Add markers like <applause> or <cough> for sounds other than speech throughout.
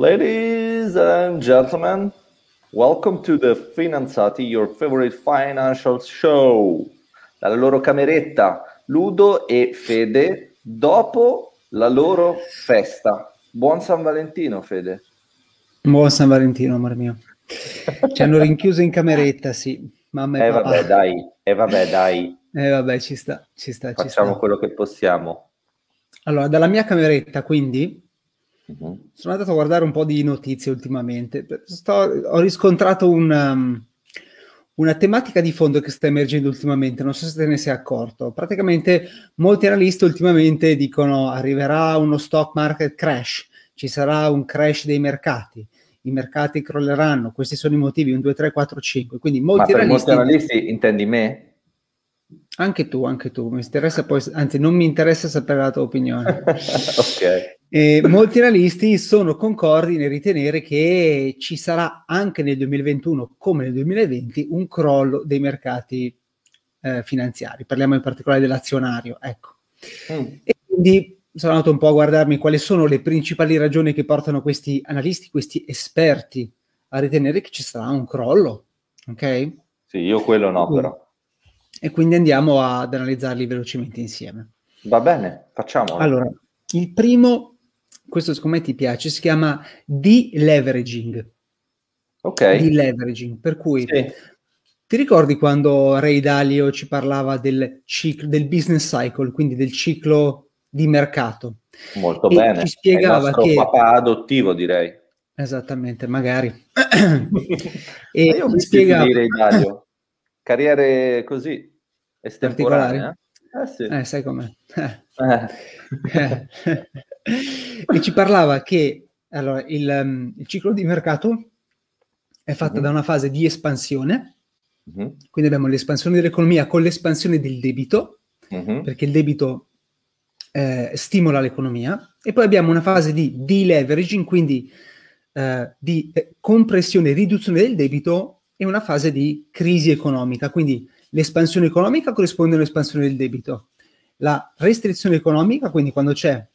Ladies and gentlemen, welcome to the Finanzati, your favorite financial show. Dalla loro cameretta, Ludo e Fede, dopo la loro festa. Buon San Valentino, Fede. Buon San Valentino, amore mio. Ci hanno rinchiuso in cameretta, sì. Mamma e eh papà. vabbè, dai, eh vabbè, dai. Eh vabbè, ci sta, ci sta. Facciamo ci sta. quello che possiamo. Allora, dalla mia cameretta, quindi, uh-huh. sono andato a guardare un po' di notizie ultimamente. Sto, ho riscontrato un, um, una tematica di fondo che sta emergendo ultimamente, non so se te ne sei accorto. Praticamente molti analisti ultimamente dicono arriverà uno stock market crash, ci sarà un crash dei mercati i mercati crolleranno, questi sono i motivi, un 2, 3, 4, 5. Quindi molti, Ma analisti, molti analisti intendi me? Anche tu, anche tu, mi interessa poi, anzi non mi interessa sapere la tua opinione. <laughs> ok. E molti analisti sono concordi nel ritenere che ci sarà anche nel 2021 come nel 2020 un crollo dei mercati eh, finanziari, parliamo in particolare dell'azionario, ecco. Mm. E quindi sono andato un po' a guardarmi quali sono le principali ragioni che portano questi analisti, questi esperti a ritenere che ci sarà un crollo, ok? Sì, io quello no, quindi, però. E quindi andiamo ad analizzarli velocemente insieme. Va bene, facciamolo. Allora, il primo, questo secondo me ti piace, si chiama deleveraging. Ok. Deleveraging, per cui sì. ti ricordi quando Ray Dalio ci parlava del, ciclo, del business cycle, quindi del ciclo di mercato. Molto e bene. Ci spiegava che papà adottivo, direi. Esattamente, magari. <laughs> e io mi spiegava dire Dario. Carriere così estemporanee. Eh? Eh, sì. eh, sai com'è. Eh. <laughs> e ci parlava che allora, il, um, il, ciclo di mercato è fatto uh-huh. da una fase di espansione, uh-huh. quindi abbiamo l'espansione dell'economia con l'espansione del debito, uh-huh. perché il debito eh, stimola l'economia e poi abbiamo una fase di deleveraging, quindi eh, di eh, compressione e riduzione del debito e una fase di crisi economica, quindi l'espansione economica corrisponde all'espansione del debito. La restrizione economica, quindi quando c'è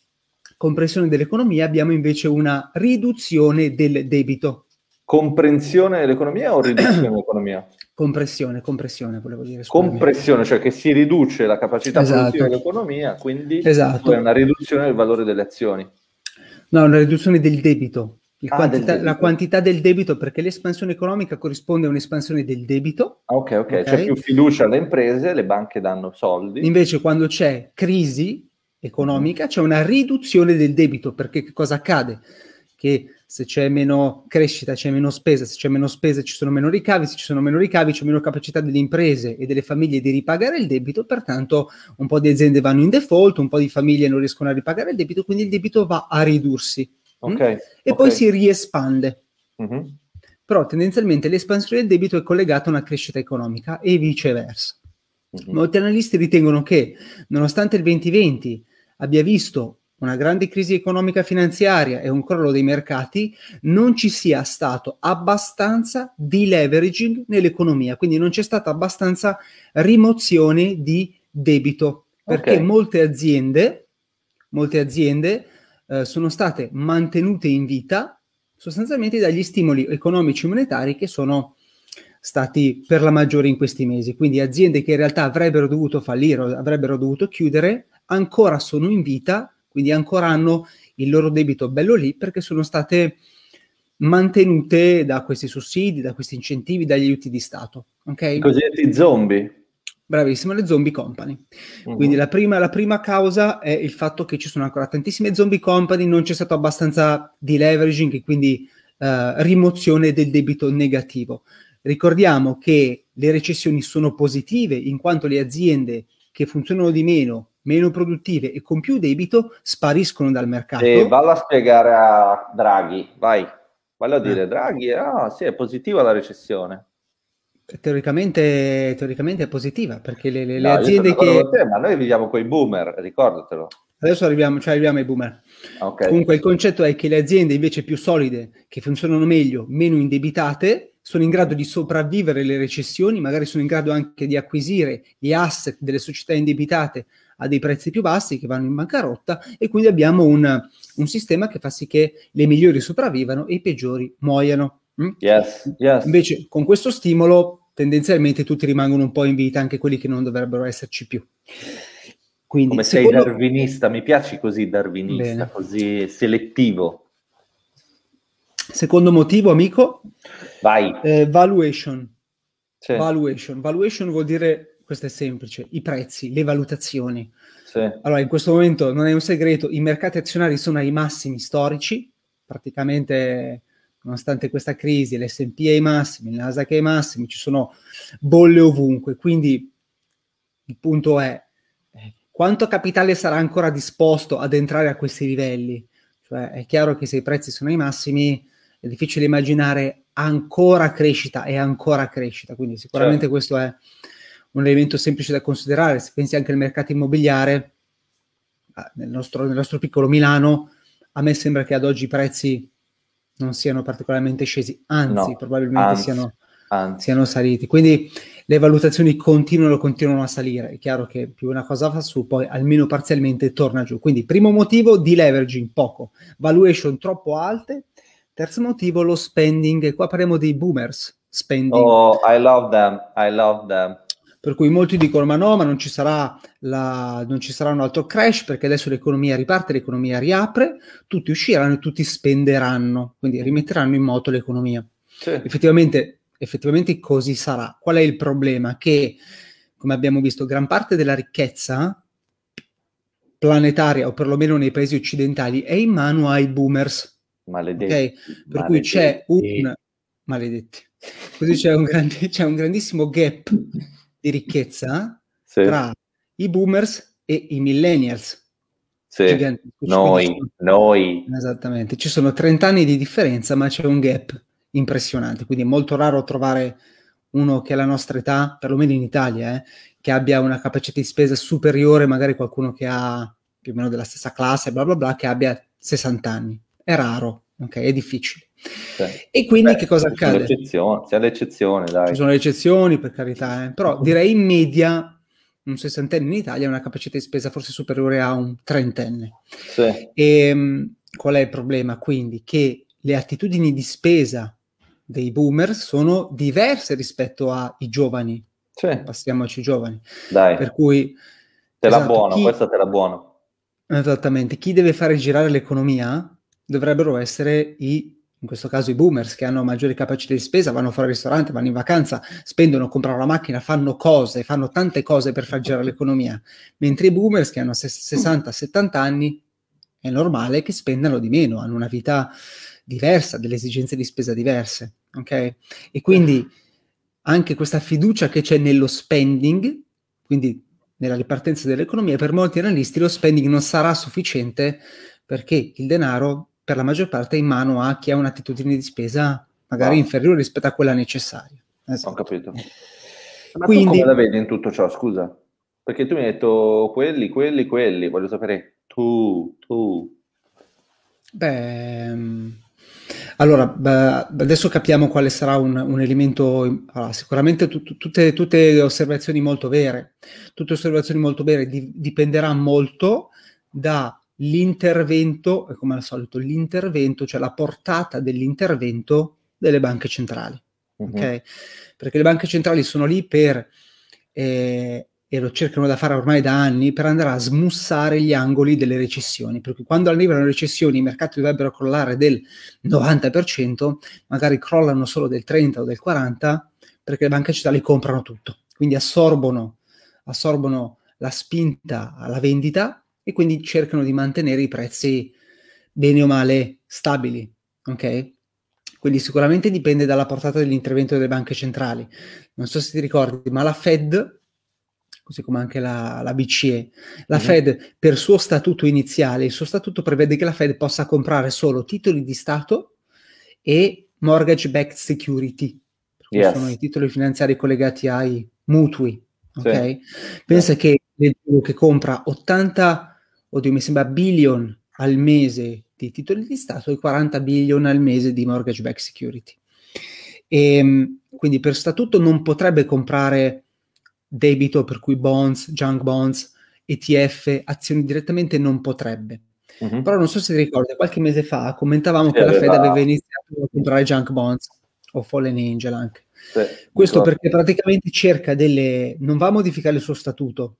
compressione dell'economia, abbiamo invece una riduzione del debito. Comprensione dell'economia o riduzione dell'economia? <coughs> Compressione, compressione, volevo dire. Compressione, cioè che si riduce la capacità esatto. produttiva dell'economia, quindi esatto. è una riduzione del valore delle azioni. No, una riduzione del debito. Ah, quantità. La quantità del debito, perché l'espansione economica corrisponde a un'espansione del debito. Ok, ok, okay. c'è più fiducia alle imprese, le banche danno soldi. Invece quando c'è crisi economica c'è una riduzione del debito, perché cosa accade? Che se c'è meno crescita c'è meno spesa, se c'è meno spesa ci sono meno ricavi, se ci sono meno ricavi c'è meno capacità delle imprese e delle famiglie di ripagare il debito, pertanto un po' di aziende vanno in default, un po' di famiglie non riescono a ripagare il debito, quindi il debito va a ridursi? Okay, mm? e okay. poi si riespande. Mm-hmm. Però tendenzialmente l'espansione del debito è collegata a una crescita economica e viceversa. Mm-hmm. Molti analisti ritengono che nonostante il 2020 abbia visto una grande crisi economica finanziaria e un crollo dei mercati, non ci sia stato abbastanza di leveraging nell'economia, quindi non c'è stata abbastanza rimozione di debito, perché okay. molte aziende, molte aziende eh, sono state mantenute in vita sostanzialmente dagli stimoli economici e monetari che sono stati per la maggiore in questi mesi. Quindi aziende che in realtà avrebbero dovuto fallire avrebbero dovuto chiudere ancora sono in vita quindi ancora hanno il loro debito bello lì perché sono state mantenute da questi sussidi, da questi incentivi, dagli aiuti di Stato. Okay? I cosiddetti zombie. Bravissimo, le zombie company. Uh-huh. Quindi la prima, la prima, causa è il fatto che ci sono ancora tantissime zombie company, non c'è stato abbastanza di leveraging e quindi uh, rimozione del debito negativo. Ricordiamo che le recessioni sono positive in quanto le aziende che funzionano di meno meno produttive e con più debito spariscono dal mercato. E vallo a spiegare a Draghi, vai, vallo a dire, eh. Draghi, ah sì, è positiva la recessione. Teoricamente, teoricamente è positiva perché le, le, no, le aziende che... Te, ma noi viviamo con i boomer, ricordatelo. Adesso arriviamo, cioè arriviamo ai boomer. Okay. Comunque il concetto è che le aziende invece più solide, che funzionano meglio, meno indebitate, sono in grado di sopravvivere le recessioni, magari sono in grado anche di acquisire gli asset delle società indebitate a dei prezzi più bassi che vanno in bancarotta e quindi abbiamo un, un sistema che fa sì che le migliori sopravvivano e i peggiori muoiano. Mm? Yes, yes. Invece con questo stimolo tendenzialmente tutti rimangono un po' in vita, anche quelli che non dovrebbero esserci più. Quindi, Come sei secondo... darwinista, mi piaci così darwinista, Bene. così selettivo. Secondo motivo, amico? Vai. Eh, valuation. Sì. Valuation. Valuation vuol dire, questo è semplice, i prezzi, le valutazioni. Sì. Allora, in questo momento non è un segreto, i mercati azionari sono ai massimi storici, praticamente nonostante questa crisi, l'S&P è ai massimi, il Nasdaq è ai massimi, ci sono bolle ovunque, quindi il punto è eh, quanto capitale sarà ancora disposto ad entrare a questi livelli? Cioè, è chiaro che se i prezzi sono ai massimi è difficile immaginare ancora crescita e ancora crescita, quindi sicuramente certo. questo è un elemento semplice da considerare. Se pensi anche al mercato immobiliare, ah, nel nostro, nel nostro piccolo Milano, a me sembra che ad oggi i prezzi non siano particolarmente scesi, anzi, no, probabilmente anzi, siano, anzi. siano, saliti. Quindi le valutazioni continuano, continuano a salire. È chiaro che più una cosa fa su, poi almeno parzialmente torna giù. Quindi, primo motivo di leveraging, poco. Valuation troppo alte. Terzo motivo, lo spending. E qua parliamo dei boomers spending. Oh, I love them, I love them per cui molti dicono ma no, ma non ci, sarà la, non ci sarà un altro crash perché adesso l'economia riparte, l'economia riapre, tutti usciranno e tutti spenderanno, quindi rimetteranno in moto l'economia. Sì. Effettivamente, effettivamente così sarà. Qual è il problema? Che, come abbiamo visto, gran parte della ricchezza planetaria, o perlomeno nei paesi occidentali, è in mano ai boomers. Maledetti. Okay? Per maledetti. cui c'è un... Maledetti. Così c'è un, grandi, c'è un grandissimo gap di ricchezza sì. tra i boomers e i millennials. Sì. Noi, sono, noi. Esattamente, ci sono 30 anni di differenza, ma c'è un gap impressionante, quindi è molto raro trovare uno che ha la nostra età, perlomeno in Italia, eh, che abbia una capacità di spesa superiore, magari qualcuno che ha più o meno della stessa classe, bla bla bla, che abbia 60 anni. È raro, ok? È difficile. Sì. E quindi Beh, che cosa accade? C'è l'eccezione, dai. Ci sono le eccezioni, per carità, eh. però direi in media un sessantenne in Italia ha una capacità di spesa forse superiore a un trentenne. Sì. E um, qual è il problema? Quindi che le attitudini di spesa dei boomer sono diverse rispetto ai giovani. Sì. Passiamoci giovani. Dai. Per cui... Te esatto, la buono, chi, questa te la buono. Esattamente. Chi deve fare girare l'economia dovrebbero essere i in questo caso i boomers che hanno maggiori capacità di spesa, vanno fuori al ristorante, vanno in vacanza, spendono, comprano la macchina, fanno cose, fanno tante cose per far girare l'economia, mentre i boomers che hanno 60-70 anni è normale che spendano di meno, hanno una vita diversa, delle esigenze di spesa diverse, ok? E quindi anche questa fiducia che c'è nello spending, quindi nella ripartenza dell'economia, per molti analisti lo spending non sarà sufficiente perché il denaro per la maggior parte in mano a chi ha un'attitudine di spesa magari wow. inferiore rispetto a quella necessaria. Esatto. Ho capito. Ma Quindi, come la vedi in tutto ciò, scusa? Perché tu mi hai detto quelli, quelli, quelli, voglio sapere tu, tu. Beh, allora, beh, adesso capiamo quale sarà un, un elemento, allora, sicuramente tu, tu, tutte, tutte osservazioni molto vere, tutte osservazioni molto vere, di, dipenderà molto da l'intervento, come al solito, l'intervento, cioè la portata dell'intervento delle banche centrali. Uh-huh. Okay? Perché le banche centrali sono lì per, eh, e lo cercano da fare ormai da anni, per andare a smussare gli angoli delle recessioni. Perché quando arrivano le recessioni i mercati dovrebbero crollare del 90%, magari crollano solo del 30 o del 40%, perché le banche centrali comprano tutto. Quindi assorbono, assorbono la spinta alla vendita e quindi cercano di mantenere i prezzi bene o male stabili, ok? Quindi sicuramente dipende dalla portata dell'intervento delle banche centrali. Non so se ti ricordi, ma la Fed, così come anche la, la BCE, la mm-hmm. Fed per suo statuto iniziale, il suo statuto prevede che la Fed possa comprare solo titoli di Stato e mortgage-backed security, yes. sono i titoli finanziari collegati ai mutui, ok? Sì. Pensa sì. che che compra 80 oddio, mi sembra billion al mese di titoli di Stato e 40 billion al mese di mortgage back security. E, ehm, quindi per statuto non potrebbe comprare debito, per cui bonds, junk bonds ETF, azioni direttamente, non potrebbe. Uh-huh. Però non so se ti ricordi, qualche mese fa commentavamo che la Fed aveva iniziato a comprare junk bonds o Fallen Angel anche. Sì, Questo perché praticamente cerca delle... non va a modificare il suo statuto,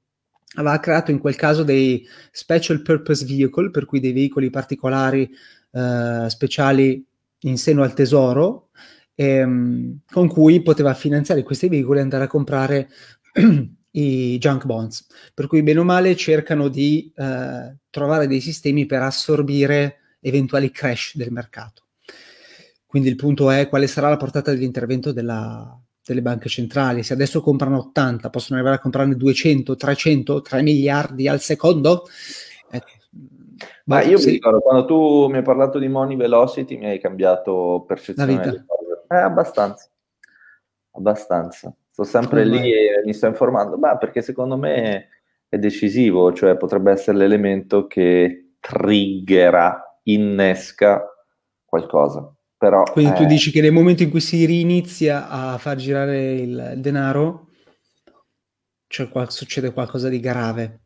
aveva creato in quel caso dei special purpose vehicle, per cui dei veicoli particolari eh, speciali in seno al tesoro, ehm, con cui poteva finanziare questi veicoli e andare a comprare <clears throat> i junk bonds. Per cui bene o male cercano di eh, trovare dei sistemi per assorbire eventuali crash del mercato. Quindi il punto è quale sarà la portata dell'intervento della, delle banche centrali. Se adesso comprano 80, possono arrivare a comprarne 200, 300, 3 miliardi al secondo? Ecco. Ma io sì. mi ricordo, quando tu mi hai parlato di Money Velocity mi hai cambiato percezione delle cose. Eh, abbastanza. Abbastanza. Sto sempre Come lì e mi sto informando. Ma perché secondo me è decisivo, cioè potrebbe essere l'elemento che triggera, innesca qualcosa. Però, Quindi eh... tu dici che nel momento in cui si rinizia a far girare il denaro, cioè, qual- succede qualcosa di grave.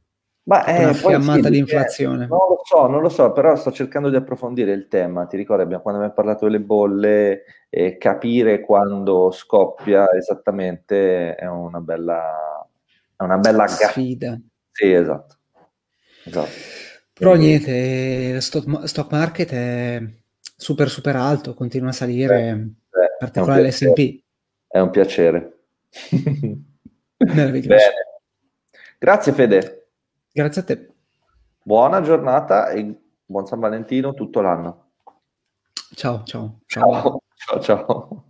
Ma è una fiammata sì, di inflazione. Non lo so, non lo so, però sto cercando di approfondire il tema. Ti ricordi abbiamo, quando abbiamo parlato delle bolle, e capire quando scoppia esattamente è una bella, è una bella sfida. Sì, esatto. esatto. Però Quindi... niente, lo stock, stock market è super super alto, continua a salire, in particolare l'S&P. È un piacere. <laughs> Bene. Grazie Fede. Grazie a te. Buona giornata e buon San Valentino tutto l'anno. Ciao, ciao. Ciao, ciao. <laughs> ciao. ciao.